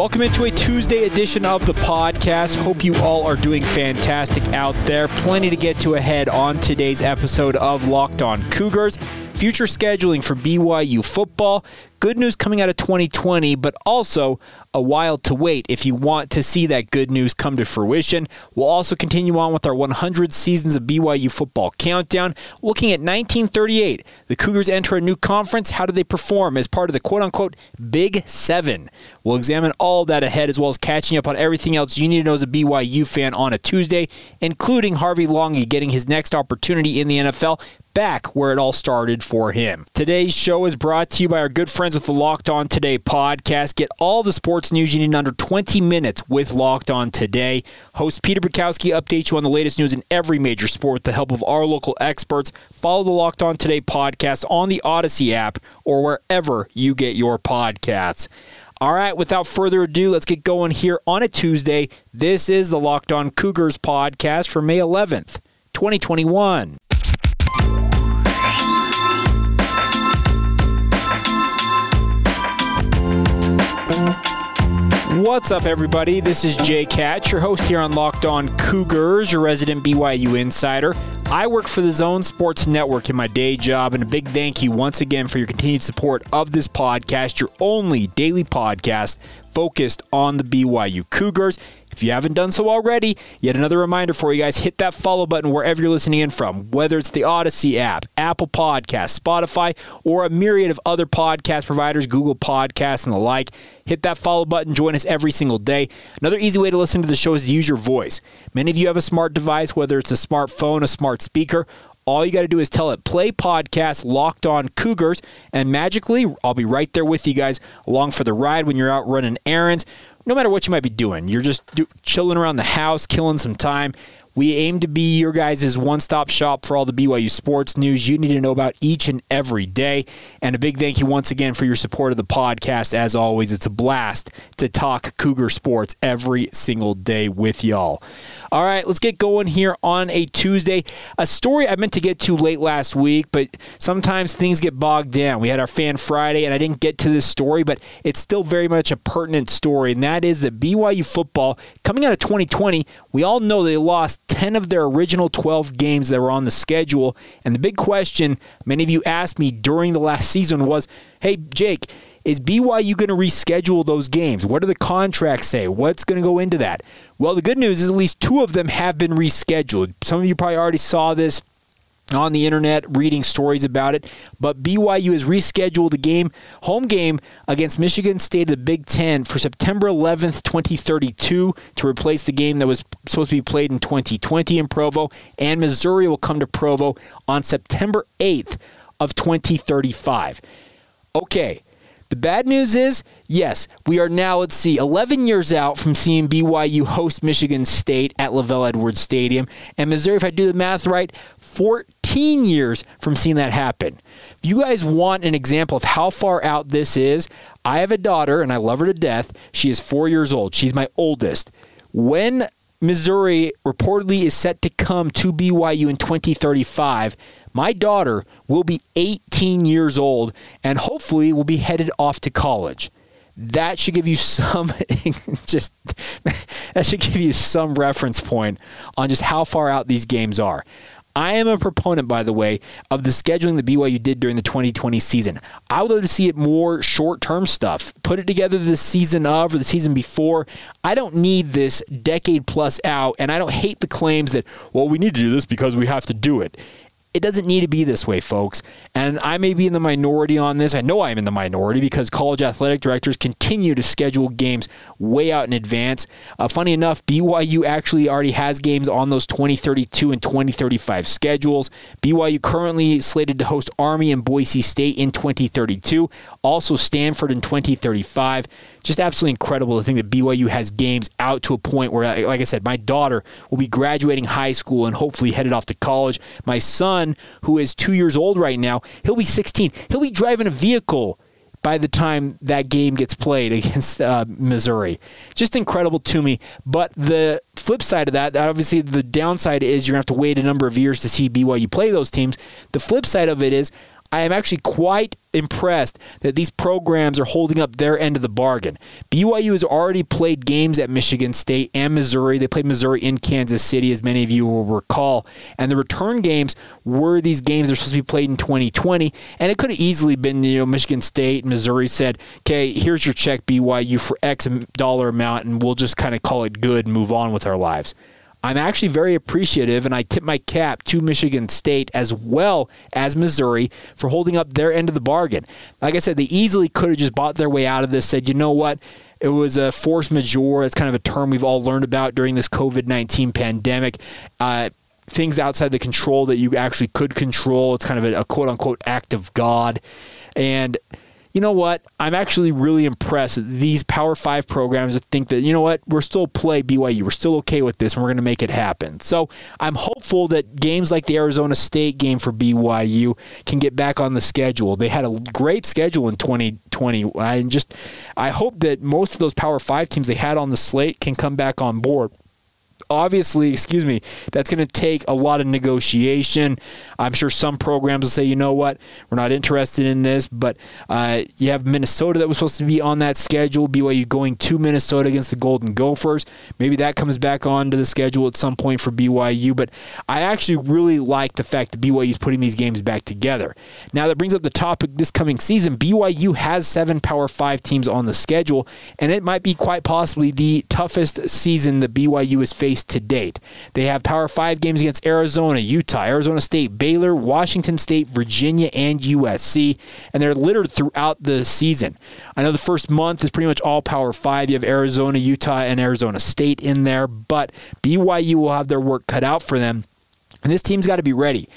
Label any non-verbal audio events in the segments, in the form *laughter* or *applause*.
Welcome into a Tuesday edition of the podcast. Hope you all are doing fantastic out there. Plenty to get to ahead on today's episode of Locked On Cougars. Future scheduling for BYU football, good news coming out of 2020, but also a while to wait if you want to see that good news come to fruition. We'll also continue on with our 100 seasons of BYU football countdown, looking at 1938. The Cougars enter a new conference. How do they perform as part of the quote unquote Big Seven? We'll examine all that ahead as well as catching up on everything else you need to know as a BYU fan on a Tuesday, including Harvey Langi getting his next opportunity in the NFL back where it all started for him. Today's show is brought to you by our good friends with the Locked On Today podcast. Get all the sports news you need in under 20 minutes with Locked On Today. Host Peter Bukowski updates you on the latest news in every major sport with the help of our local experts. Follow the Locked On Today podcast on the Audacy app or wherever you get your podcasts. All right, without further ado, let's get going here on a Tuesday. This is the Locked On Cougars podcast for May 11th, 2021. What's up, everybody? This is Jake Hatch, your host here on Locked On Cougars, your resident BYU insider. I work for the Zone Sports Network in my day job, and a big thank you once again for your continued support of this podcast, your only daily podcast focused on the BYU Cougars. If you haven't done so already, yet another reminder for you guys hit that follow button wherever you're listening in from, whether it's the Audacy app, Apple Podcasts, Spotify, or a myriad of other podcast providers, Google Podcasts, and the like. Hit that follow button, join us every single day. Another easy way to listen to the show is to use your voice. Many of you have a smart device, whether it's a smartphone, a smart speaker. All you got to do is tell it, play podcast locked on Cougars, and magically, I'll be right there with you guys along for the ride when you're out running errands. No matter what you might be doing, you're just do, chilling around the house, killing some time. We aim to be your guys' one stop shop for all the BYU sports news you need to know about each and every day. And a big thank you once again for your support of the podcast. As always, it's a blast to talk Cougar sports every single day with y'all. All right, let's get going here on a Tuesday. A story I meant to get to late last week, but sometimes things get bogged down. We had our Fan Friday, and I didn't get to this story, but it's still very much a pertinent story, and that is that BYU football, coming out of 2020, we all know they lost 10 of their original 12 games that were on the schedule. And the big question many of you asked me during the last season was hey, Jake, is BYU going to reschedule those games? What do the contracts say? What's going to go into that? Well, the good news is at least two of them have been rescheduled. Some of you probably already saw this on the internet reading stories about it. But BYU has rescheduled a game, home game against Michigan State of the Big Ten for September 11th, 2032, to replace the game that was supposed to be played in 2020 in Provo. And Missouri will come to Provo on September 8th of 2035. Okay. The bad news is, yes, we are now, let's see, 11 years out from seeing BYU host Michigan State at LaVell Edwards Stadium. And Missouri, if I do the math right, 14 years from seeing that happen. If you guys want an example of how far out this is, I have a daughter and I love her to death. She is four years old. She's my oldest. When Missouri reportedly is set to come to BYU in 2035, my daughter will be 18 years old and hopefully will be headed off to college. That should give you some *laughs* just that should give you some reference point on just how far out these games are. I am a proponent, by the way, of the scheduling that BYU did during the 2020 season. I would love to see it more short term stuff. Put it together the season of or the season before. I don't need this decade plus out, and I don't hate the claims that, well, we need to do this because we have to do it it doesn't need to be this way, folks. And I may be in the minority on this. I know I'm in the minority because college athletic directors continue to schedule games way out in advance. Uh, funny enough, BYU actually already has games on those 2032 and 2035 schedules. BYU currently slated to host Army and Boise State in 2032, also Stanford in 2035 just absolutely incredible to think that BYU has games out to a point where, like I said, my daughter will be graduating high school and hopefully headed off to college. My son, who is two years old right now, he'll be 16. He'll be driving a vehicle by the time that game gets played *laughs* against uh, Missouri. Just incredible to me. But the flip side of that, obviously, the downside is you're going to have to wait a number of years to see BYU play those teams. The flip side of it is I am actually quite impressed that these programs are holding up their end of the bargain. BYU has already played games at Michigan State and Missouri. They played Missouri in Kansas City, as many of you will recall. And the return games were these games that are supposed to be played in 2020. And it could have easily been, you know, Michigan State, Missouri said, okay, here's your check, BYU, for X dollar amount, and we'll just kind of call it good and move on with our lives. I'm actually very appreciative, and I tip my cap to Michigan State as well as Missouri for holding up their end of the bargain. Like I said, they easily could have just bought their way out of this, said, you know what? It was a force majeure. It's kind of a term we've all learned about during this COVID 19 pandemic. Uh, things outside the control that you actually could control. It's kind of a, a quote unquote act of God. And you know what? I'm actually really impressed that these Power Five programs think that, you know what, we're still play BYU. We're still okay with this and we're going to make it happen. So I'm hopeful that games like the Arizona State game for BYU can get back on the schedule. They had a great schedule in 2020. I just, I hope that most of those Power Five teams they had on the slate can come back on board obviously, excuse me, that's going to take a lot of negotiation. I'm sure some programs will say, you know what, we're not interested in this, but uh, you have Minnesota that was supposed to be on that schedule. BYU going to Minnesota against the Golden Gophers. Maybe that comes back onto the schedule at some point for BYU, but I actually really like the fact that BYU is putting these games back together. Now, that brings up the topic this coming season. BYU has seven Power Five teams on the schedule, and it might be quite possibly the toughest season that BYU has faced to date. They have Power 5 games against Arizona, Utah, Arizona State, Baylor, Washington State, Virginia, and USC, and they're littered throughout the season. I know the first month is pretty much all Power 5. You have Arizona, Utah, and Arizona State in there, but BYU will have their work cut out for them. And this team's got to be ready.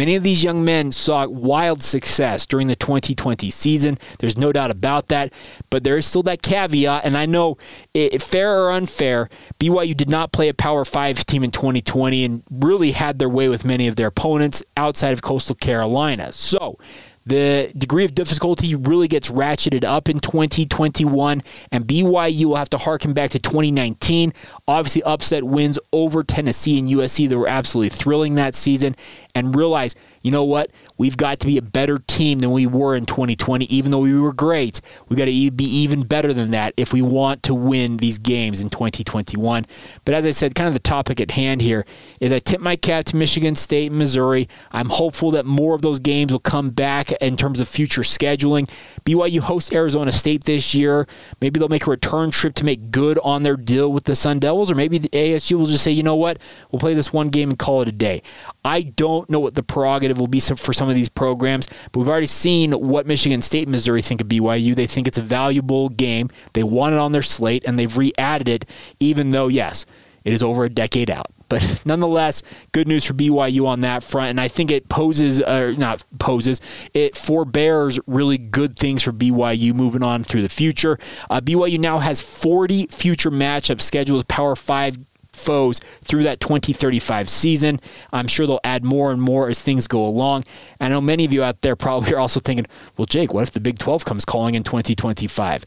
Many of these young men saw wild success during the 2020 season. There's no doubt about that. But there is still that caveat, and I know, it, fair or unfair, BYU did not play a Power 5 team in 2020 and really had their way with many of their opponents outside of Coastal Carolina. So, the degree of difficulty really gets ratcheted up in 2021, and BYU will have to harken back to 2019. Obviously, upset wins over Tennessee and USC that were absolutely thrilling that season, and realize you know what? We've got to be a better team than we were in 2020, even though we were great. We've got to be even better than that if we want to win these games in 2021. But as I said, kind of the topic at hand here is I tip my cap to Michigan State and Missouri. I'm hopeful that more of those games will come back in terms of future scheduling. BYU hosts Arizona State this year. Maybe they'll make a return trip to make good on their deal with the Sun Devils, or maybe the ASU will just say, you know what? We'll play this one game and call it a day. I don't know what the prerogative will be for some of these programs, but we've already seen what Michigan State and Missouri think of BYU. They think it's a valuable game. They want it on their slate, and they've re added it, even though, yes, it is over a decade out. *laughs* But nonetheless, good news for BYU on that front. And I think it poses, or not poses, it forbears really good things for BYU moving on through the future. Uh, BYU now has 40 future matchups scheduled with Power 5 foes through that 2035 season. I'm sure they'll add more and more as things go along. I know many of you out there probably *laughs* are also thinking, well, Jake, what if the Big 12 comes calling in 2025?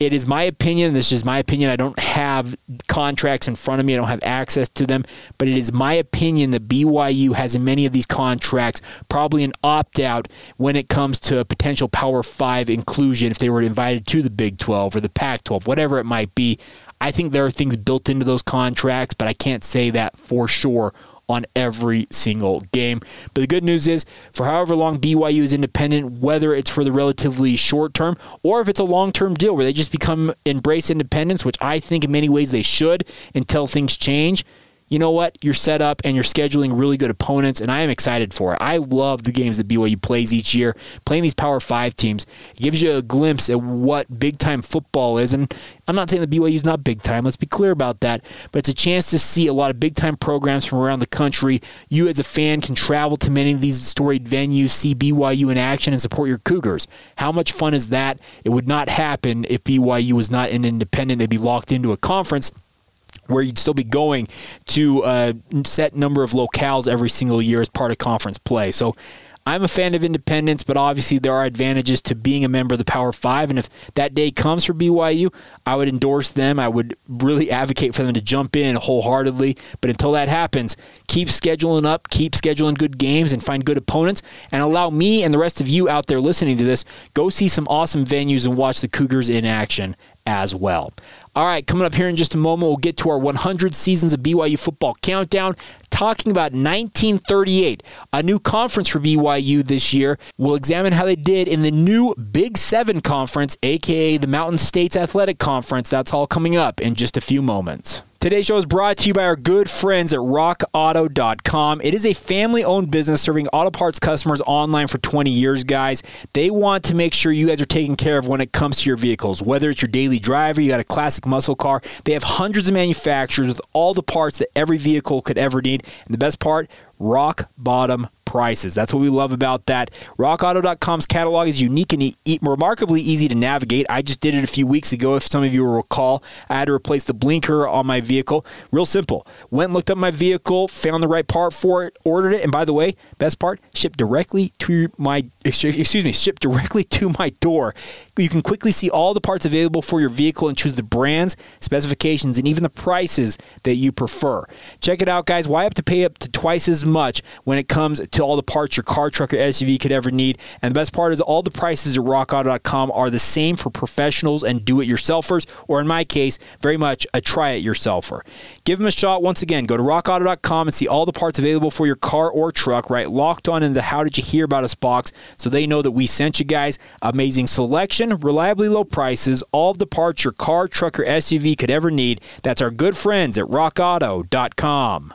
It is my opinion, this is my opinion. I don't have contracts in front of me, I don't have access to them, but it is my opinion that BYU has in many of these contracts probably an opt out when it comes to a potential Power 5 inclusion if they were invited to the Big 12 or the Pac 12, whatever it might be. I think there are things built into those contracts, but I can't say that for sure on every single game. But the good news is, for however long BYU is independent, whether it's for the relatively short term or if it's a long term deal where they just become embrace independence, which I think in many ways they should until things change, you know what? You're set up and you're scheduling really good opponents, and I am excited for it. I love the games that BYU plays each year. Playing these Power Five teams gives you a glimpse at what big time football is. And I'm not saying that BYU is not big time. Let's be clear about that. But it's a chance to see a lot of big time programs from around the country. You, as a fan, can travel to many of these storied venues, see BYU in action, and support your Cougars. How much fun is that? It would not happen if BYU was not an independent. They'd be locked into a conference where you'd still be going to a set number of locales every single year as part of conference play. So I'm a fan of independence, but obviously there are advantages to being a member of the Power Five. And if that day comes for BYU, I would endorse them. I would really advocate for them to jump in wholeheartedly. But until that happens, keep scheduling up, keep scheduling good games, and find good opponents. And allow me and the rest of you out there listening to this go see some awesome venues and watch the Cougars in action as well. All right, coming up here in just a moment, we'll get to our 100 seasons of BYU football countdown, talking about 1938, a new conference for BYU this year. We'll examine how they did in the new Big Seven Conference, aka the Mountain States Athletic Conference. That's all coming up in just a few moments. Today's show is brought to you by our good friends at rockauto.com. It is a family owned business serving auto parts customers online for 20 years, guys. They want to make sure you guys are taken care of when it comes to your vehicles. Whether it's your daily driver, you got a classic muscle car, they have hundreds of manufacturers with all the parts that every vehicle could ever need. And the best part, rock bottom prices. That's what we love about that. RockAuto.com's catalog is unique and e- remarkably easy to navigate. I just did it a few weeks ago. If some of you will recall, I had to replace the blinker on my vehicle. Real simple. Went looked up my vehicle, found the right part for it, ordered it, and by the way, best part, shipped directly to my excuse me, shipped directly to my door. You can quickly see all the parts available for your vehicle and choose the brands, specifications, and even the prices that you prefer. Check it out, guys. Why have to pay up to twice as much when it comes to all the parts your car, truck, or SUV could ever need? And the best part is all the prices at rockauto.com are the same for professionals and do-it-yourselfers, or in my case, very much a try-it-yourselfer. Give them a shot. Once again, go to rockauto.com and see all the parts available for your car or truck, right? Locked on in the How Did You Hear About Us box so they know that we sent you guys. Amazing selection, reliably low prices, all the parts your car, truck, or SUV could ever need. That's our good friends at rockauto.com.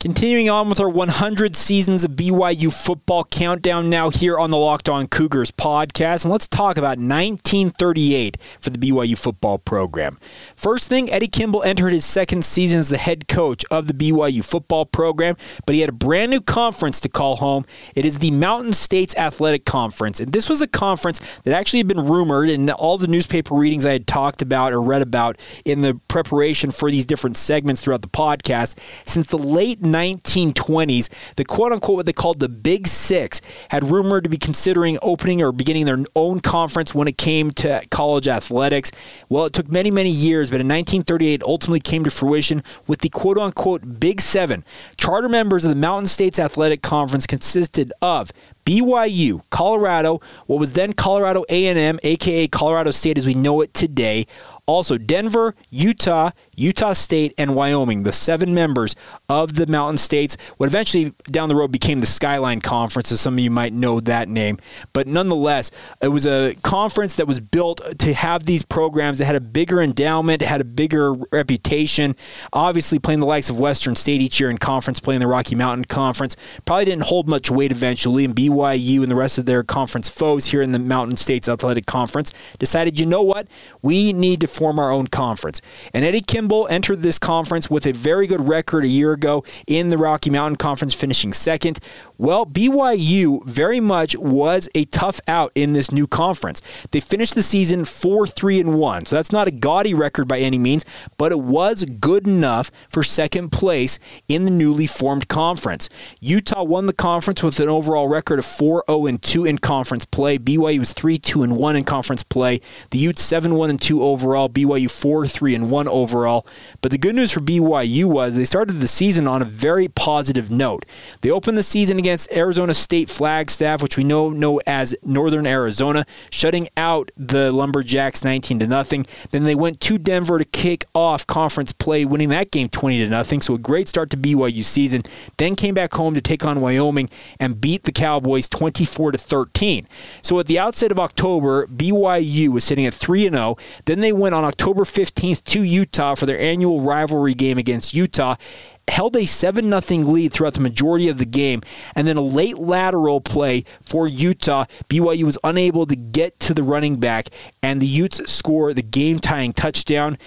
Continuing on with our 100 seasons of BYU football countdown now here on the Locked On Cougars podcast. And let's talk about 1938 for the BYU football program. First thing, Eddie Kimball entered his second season as the head coach of the BYU football program, but he had a brand new conference to call home. It is the Mountain States Athletic Conference. And this was a conference that actually had been rumored in all the newspaper readings I had talked about or read about in the preparation for these different segments throughout the podcast since the late 1920s, the quote unquote what they called the Big Six had rumored to be considering opening or beginning their own conference when it came to college athletics. Well, it took many, many years, but in 1938 ultimately came to fruition with the quote unquote Big Seven. Charter members of the Mountain States Athletic Conference consisted of BYU, Colorado, what was then Colorado A&M, aka Colorado State as we know it today, also, Denver, Utah, Utah State, and Wyoming, the seven members of the Mountain States, what eventually down the road became the Skyline Conference, as some of you might know that name. But nonetheless, it was a conference that was built to have these programs that had a bigger endowment, had a bigger reputation. Obviously, playing the likes of Western State each year in conference, playing the Rocky Mountain Conference, probably didn't hold much weight eventually. And BYU and the rest of their conference foes here in the Mountain States Athletic Conference decided, you know what? We need to form our own conference. And Eddie Entered this conference with a very good record a year ago in the Rocky Mountain Conference, finishing second. Well, BYU very much was a tough out in this new conference. They finished the season 4 3 and 1. So that's not a gaudy record by any means, but it was good enough for second place in the newly formed conference. Utah won the conference with an overall record of 4 0 and 2 in conference play. BYU was 3 2 and 1 in conference play. The Utes 7 1 and 2 overall. BYU 4 3 and 1 overall. Well. But the good news for BYU was they started the season on a very positive note. They opened the season against Arizona State Flagstaff, which we know know as Northern Arizona, shutting out the Lumberjacks 19 to nothing. Then they went to Denver to kick off conference play, winning that game 20 to nothing. So a great start to BYU season. Then came back home to take on Wyoming and beat the Cowboys 24 to 13. So at the outset of October, BYU was sitting at 3 and 0. Then they went on October 15th to Utah for their annual rivalry game against Utah held a 7 0 lead throughout the majority of the game, and then a late lateral play for Utah. BYU was unable to get to the running back, and the Utes score the game tying touchdown.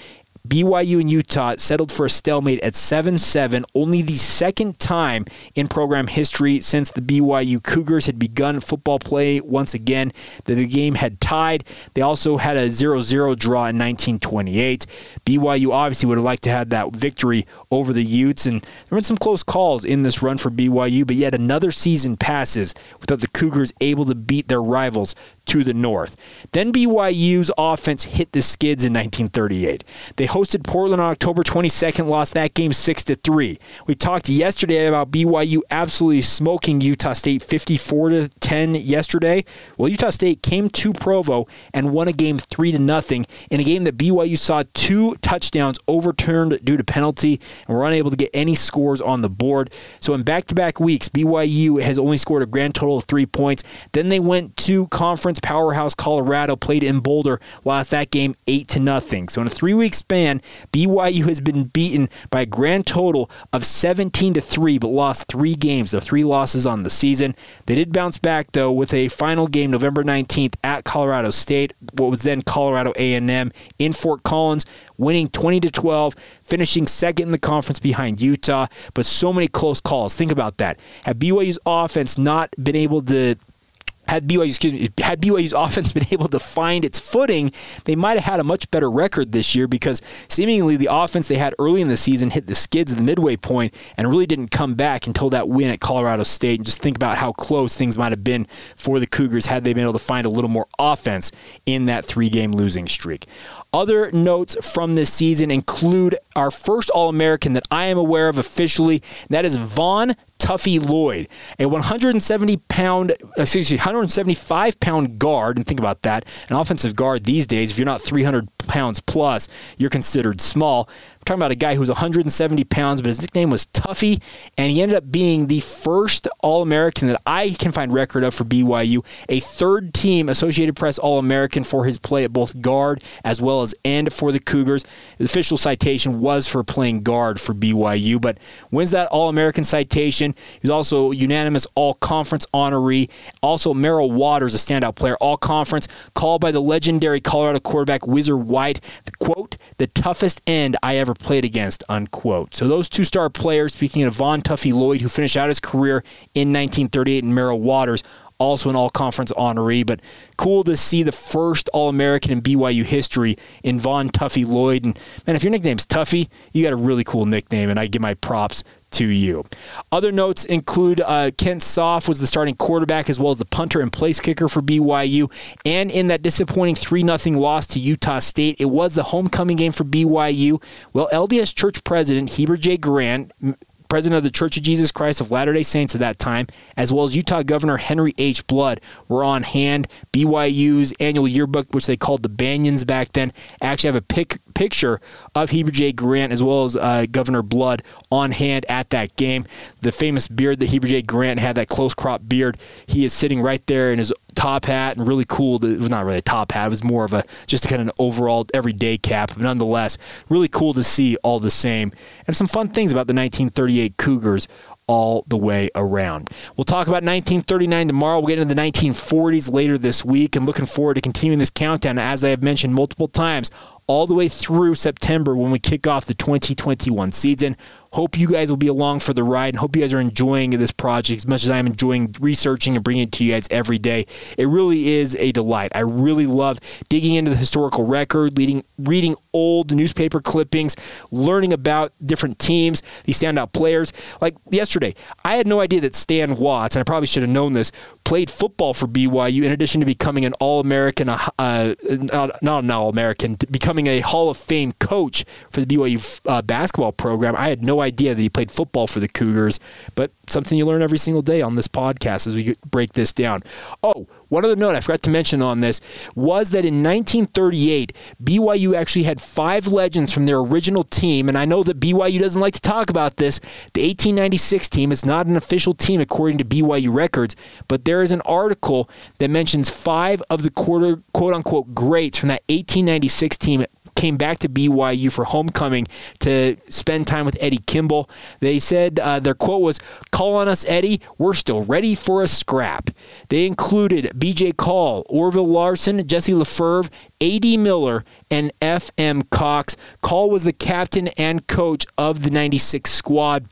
BYU and Utah settled for a stalemate at 7 7, only the second time in program history since the BYU Cougars had begun football play once again that the game had tied. They also had a 0 0 draw in 1928. BYU obviously would have liked to have that victory over the Utes, and there were some close calls in this run for BYU, but yet another season passes without the Cougars able to beat their rivals to the north. Then BYU's offense hit the skids in 1938. They hosted Portland on October 22nd, lost that game 6 to 3. We talked yesterday about BYU absolutely smoking Utah State 54 to 10 yesterday. Well, Utah State came to Provo and won a game 3 to nothing in a game that BYU saw two touchdowns overturned due to penalty and were unable to get any scores on the board. So in back-to-back weeks, BYU has only scored a grand total of 3 points. Then they went to conference powerhouse Colorado played in Boulder, lost that game 8 to nothing. So in a 3-week span, BYU has been beaten by a grand total of 17 to 3 but lost 3 games, the 3 losses on the season. They did bounce back though with a final game November 19th at Colorado State, what was then Colorado A&M in Fort Collins, winning 20 to 12, finishing second in the conference behind Utah, but so many close calls. Think about that. Had BYU's offense not been able to had BYU, excuse me, had BYU's *laughs* offense been able to find its footing, they might have had a much better record this year because seemingly the offense they had early in the season hit the skids at the midway point and really didn't come back until that win at Colorado State. And just think about how close things might have been for the Cougars had they been able to find a little more offense in that three game losing streak. Other notes from this season include our first All American that I am aware of officially, that is Vaughn Tuffy Lloyd, a 170 pound, excuse me, 175 pound guard. And think about that. An offensive guard these days, if you're not 300 pounds plus, you're considered small. We're talking about a guy who's 170 pounds, but his nickname was Tuffy, and he ended up being the first All American that I can find record of for BYU, a third team Associated Press All American for his play at both guard as well as end for the Cougars. The official citation was for playing guard for BYU, but wins that All American citation. He's also unanimous All Conference honoree. Also, Merrill Waters, a standout player, All Conference, called by the legendary Colorado quarterback Whizzer White, the quote, the toughest end I ever played against, unquote. So those two star players, speaking of Vaughn Tuffy Lloyd, who finished out his career in 1938, and Merrill Waters, also an all conference honoree, but cool to see the first All American in BYU history in Vaughn Tuffy Lloyd. And man, if your nickname's Tuffy, you got a really cool nickname, and I give my props to you. Other notes include uh, Kent Soft was the starting quarterback as well as the punter and place kicker for BYU. And in that disappointing 3 0 loss to Utah State, it was the homecoming game for BYU. Well, LDS Church President Heber J. Grant president of the Church of Jesus Christ of Latter day Saints at that time, as well as Utah Governor Henry H. Blood, were on hand. BYU's annual yearbook, which they called the Banyans back then, actually have a pic- picture of Heber J. Grant as well as uh, Governor Blood on hand at that game. The famous beard that Heber J. Grant had, that close crop beard, he is sitting right there in his top hat and really cool. it was not really a top hat. It was more of a just a kind of an overall everyday cap. But nonetheless, really cool to see all the same. And some fun things about the 1938 Cougars all the way around. We'll talk about 1939 tomorrow. We'll get into the 1940s later this week and looking forward to continuing this countdown, as I have mentioned multiple times, all the way through September when we kick off the 2021 season. Hope you guys will be along for the ride and hope you guys are enjoying this project as much as I'm enjoying researching and bringing it to you guys every day. It really is a delight. I really love digging into the historical record, leading, reading old newspaper clippings, learning about different teams, these standout players. Like yesterday, I had no idea that Stan Watts, and I probably should have known this, played football for BYU in addition to becoming an All American, uh, uh, not, not an All American, becoming a Hall of Fame coach for the BYU uh, basketball program. I had no idea that he played football for the Cougars, but something you learn every single day on this podcast as we break this down. Oh, one other note I forgot to mention on this was that in 1938, BYU actually had five legends from their original team, and I know that BYU doesn't like to talk about this. The 1896 team is not an official team according to BYU records, but there is an article that mentions five of the quarter, quote unquote greats from that 1896 team came back to BYU for homecoming to spend time with Eddie Kimball. They said uh, their quote was, Call on us, Eddie. We're still ready for a scrap. They included BJ Call, Orville Larson, Jesse LaFerve, A.D. Miller, and F.M. Cox. Call was the captain and coach of the 96 squad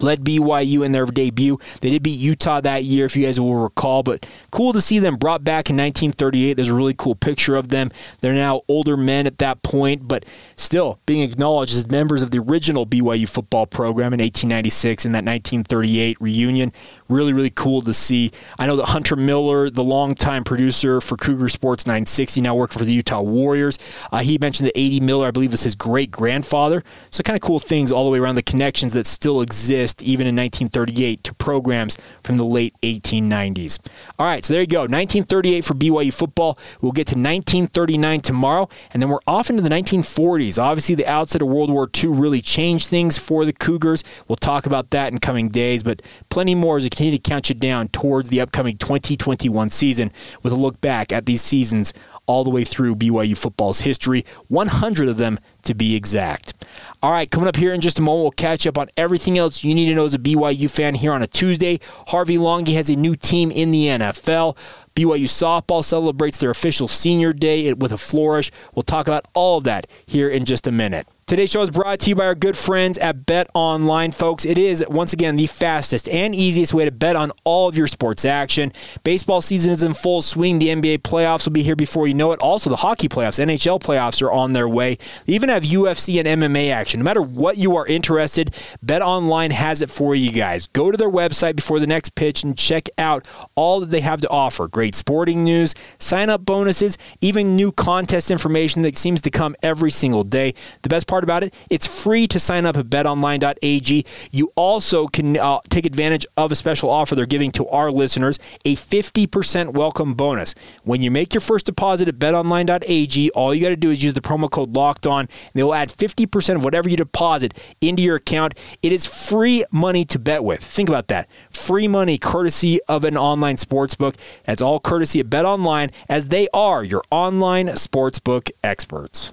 led BYU in their debut. They did beat Utah that year, if you guys will recall, but cool to see them brought back in 1938. There's a really cool picture of them. They're now older men at that point, but still being acknowledged as members of the original BYU football program in 1896 in that 1938 reunion. Really, really cool to see. I know that Hunter Miller, the longtime producer for Cougar Sports 960, now working for the Utah Warriors, uh, he mentioned that A.D. Miller, I believe, was his great grandfather. So, kind of cool things all the way around the connections that still exist, even in 1938, to programs from the late 1890s. All right, so there you go. 1938 for BYU football. We'll get to 1939 tomorrow, and then we're off into the 1940s. Obviously, the outset of World War II really changed things for the Cougars. We'll talk about that in coming days, but plenty more as we continue to count you down towards the upcoming 2021 season with a look back at these seasons all the way through BYU football's history, 100 of them to be exact. All right, coming up here in just a moment, we'll catch up on everything else you need to know as a BYU fan here on a Tuesday. Harvey Langi has a new team in the NFL. BYU softball celebrates their official senior day with a flourish. We'll talk about all of that here in just a minute. Today's show is brought to you by our good friends at Bet Online, folks. It is, once again, the fastest and easiest way to bet on all of your sports action. Baseball season is in full swing. The NBA playoffs will be here before you know it. Also, the hockey playoffs, NHL playoffs are on their way. They even have UFC and MMA action. No matter what you are interested, Bet Online has it for you guys. Go to their website before the next pitch and check out all that they have to offer. Great sporting news, sign up bonuses, even new contest information that seems to come every single day. The best part part about it, it's free to sign up at betonline.ag. You also can uh, take advantage of a special offer they're giving to our listeners, a 50% welcome bonus. When you make your first deposit at betonline.ag, all you got to do is use the promo code locked on. and They will add 50% of whatever you deposit into your account. It is free money to bet with. Think about that. Free money courtesy of an online sportsbook. That's all courtesy of BetOnline as they are your online sportsbook experts.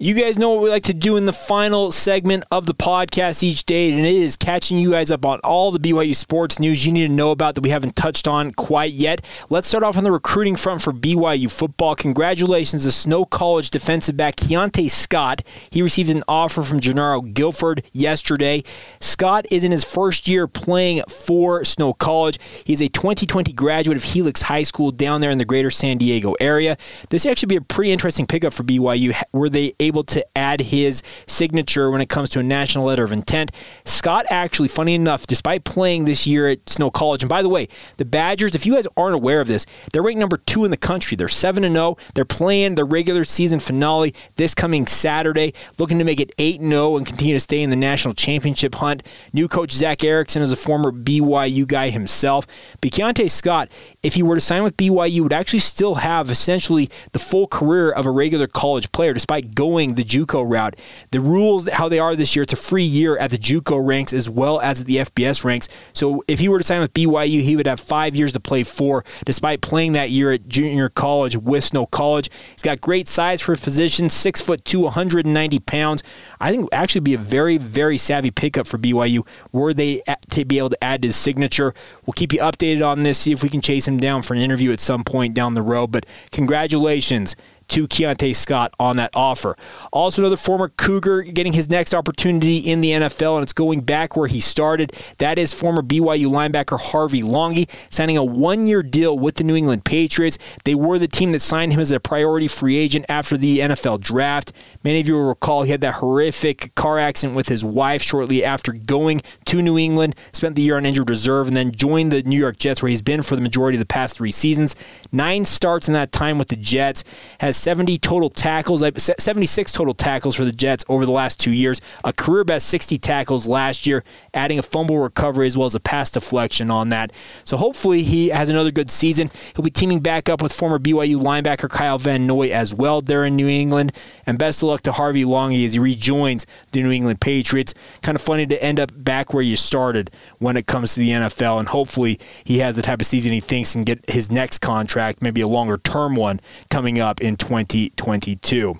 You guys know what we like to do in the final segment of the podcast each day, and it is catching you guys up on all the BYU sports news you need to know about that we haven't touched on quite yet. Let's start off on the recruiting front for BYU football. Congratulations to Snow College defensive back Keionte Scott. He received an offer from Jernaro Gilford yesterday. Scott is in his first year playing for Snow College. He's a 2020 graduate of Helix High School down there in the greater San Diego area. This actually be a pretty interesting pickup for BYU. Were they able to add his signature when it comes to a national letter of intent. Scott actually, funny enough, despite playing this year at Snow College, and by the way, the Badgers, if you guys aren't aware of this, they're ranked number two in the country. They're 7 0. They're playing their regular season finale this coming Saturday, looking to make it 8 0 and continue to stay in the national championship hunt. New coach Zach Erickson is a former BYU guy himself. But Keionte Scott, if he were to sign with BYU, would actually still have essentially the full career of a regular college player, despite going the JUCO route. The rules, how they are this year, it's a free year at the JUCO ranks as well as at the FBS ranks. So if he were to sign with BYU, he would have five years to play for, despite playing that year at junior college, Wisno College. He's got great size for his position, six foot two, 190 pounds. I think actually be a very, very savvy pickup for BYU were they to be able to add his signature. We'll keep you updated on this, see if we can chase him down for an interview at some point down the road. But congratulations to Keionte Scott on that offer. Also, another former Cougar getting his next opportunity in the NFL, and it's going back where he started. That is former BYU linebacker Harvey Langi signing a one year deal with the New England Patriots. They were the team that signed him as a priority free agent after the NFL draft. Many of you will recall he had that horrific car accident with his wife shortly after going to New England, spent the year on injured reserve, and then joined the New York Jets, where he's been for the majority of the past three seasons. Nine starts in that time with the Jets, has has 70 total tackles, uh, 76 total tackles for the Jets over the last two years, a career best 60 tackles last year, adding a fumble recovery as well as a pass deflection on that. So hopefully he has another good season. He'll be teaming back up with former BYU linebacker Kyle Van Noy as well there in New England. And best of luck to Harvey Langi as he rejoins the New England Patriots. Kind of funny to end up back where you started when it comes to the NFL, and hopefully he has the type of season he thinks and get his next contract, maybe a longer term one, coming up in 2022.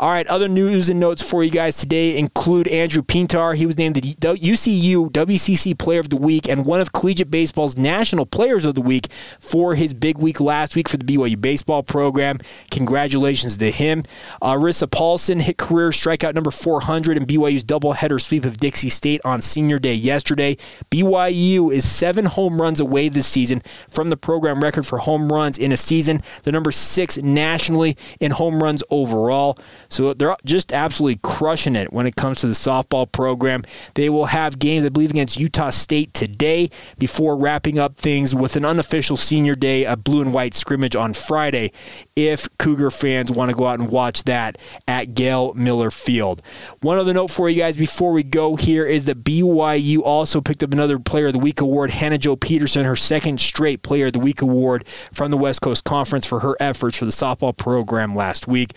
All right, other news and notes for you guys today include Andrew Pintar. He was named the UCU WCC Player of the Week and one of collegiate baseball's National Players of the Week for his big week last week for the BYU baseball program. Congratulations to him. Uh, Arissa Paulsen hit career strikeout number 400 in BYU's doubleheader sweep of Dixie State on senior day yesterday. BYU is seven home runs away this season from the program record for home runs in a season. The number six nationally in home runs overall. So they're just absolutely crushing it when it comes to the softball program. They will have games, I believe, against Utah State today before wrapping up things with an unofficial senior day, a blue and white scrimmage on Friday. If Cougar fans want to go out and watch that at Gail Miller Field. One other note for you guys before we go here is that BYU also picked up another Player of the Week award. Hannah Jo Peterson, her second straight Player of the Week award from the West Coast Conference for her efforts for the softball program last week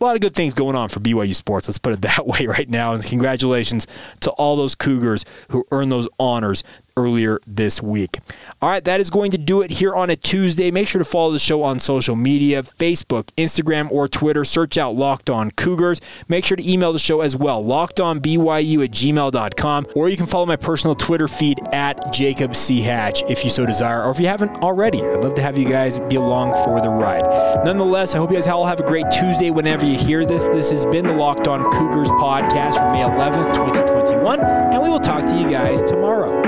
a lot of good things going on for BYU sports. Let's put it *laughs* that way right now. And congratulations to all those Cougars who earned those honors earlier this week. All right, that is going to do it here on a Tuesday. Make sure to follow the show on social media Facebook, Instagram, or Twitter. Search out Locked On Cougars. Make sure to email the show as well, lockedonbyu at gmail.com, or you can follow my personal Twitter feed at Jacob C. Hatch if you so desire, or if you haven't already. I'd love to have you guys be along for the ride. Nonetheless, I hope you guys all have a great Tuesday whenever you hear this. This has been the Locked On Cougars podcast for May 11th, 2021, and we will talk to you guys tomorrow.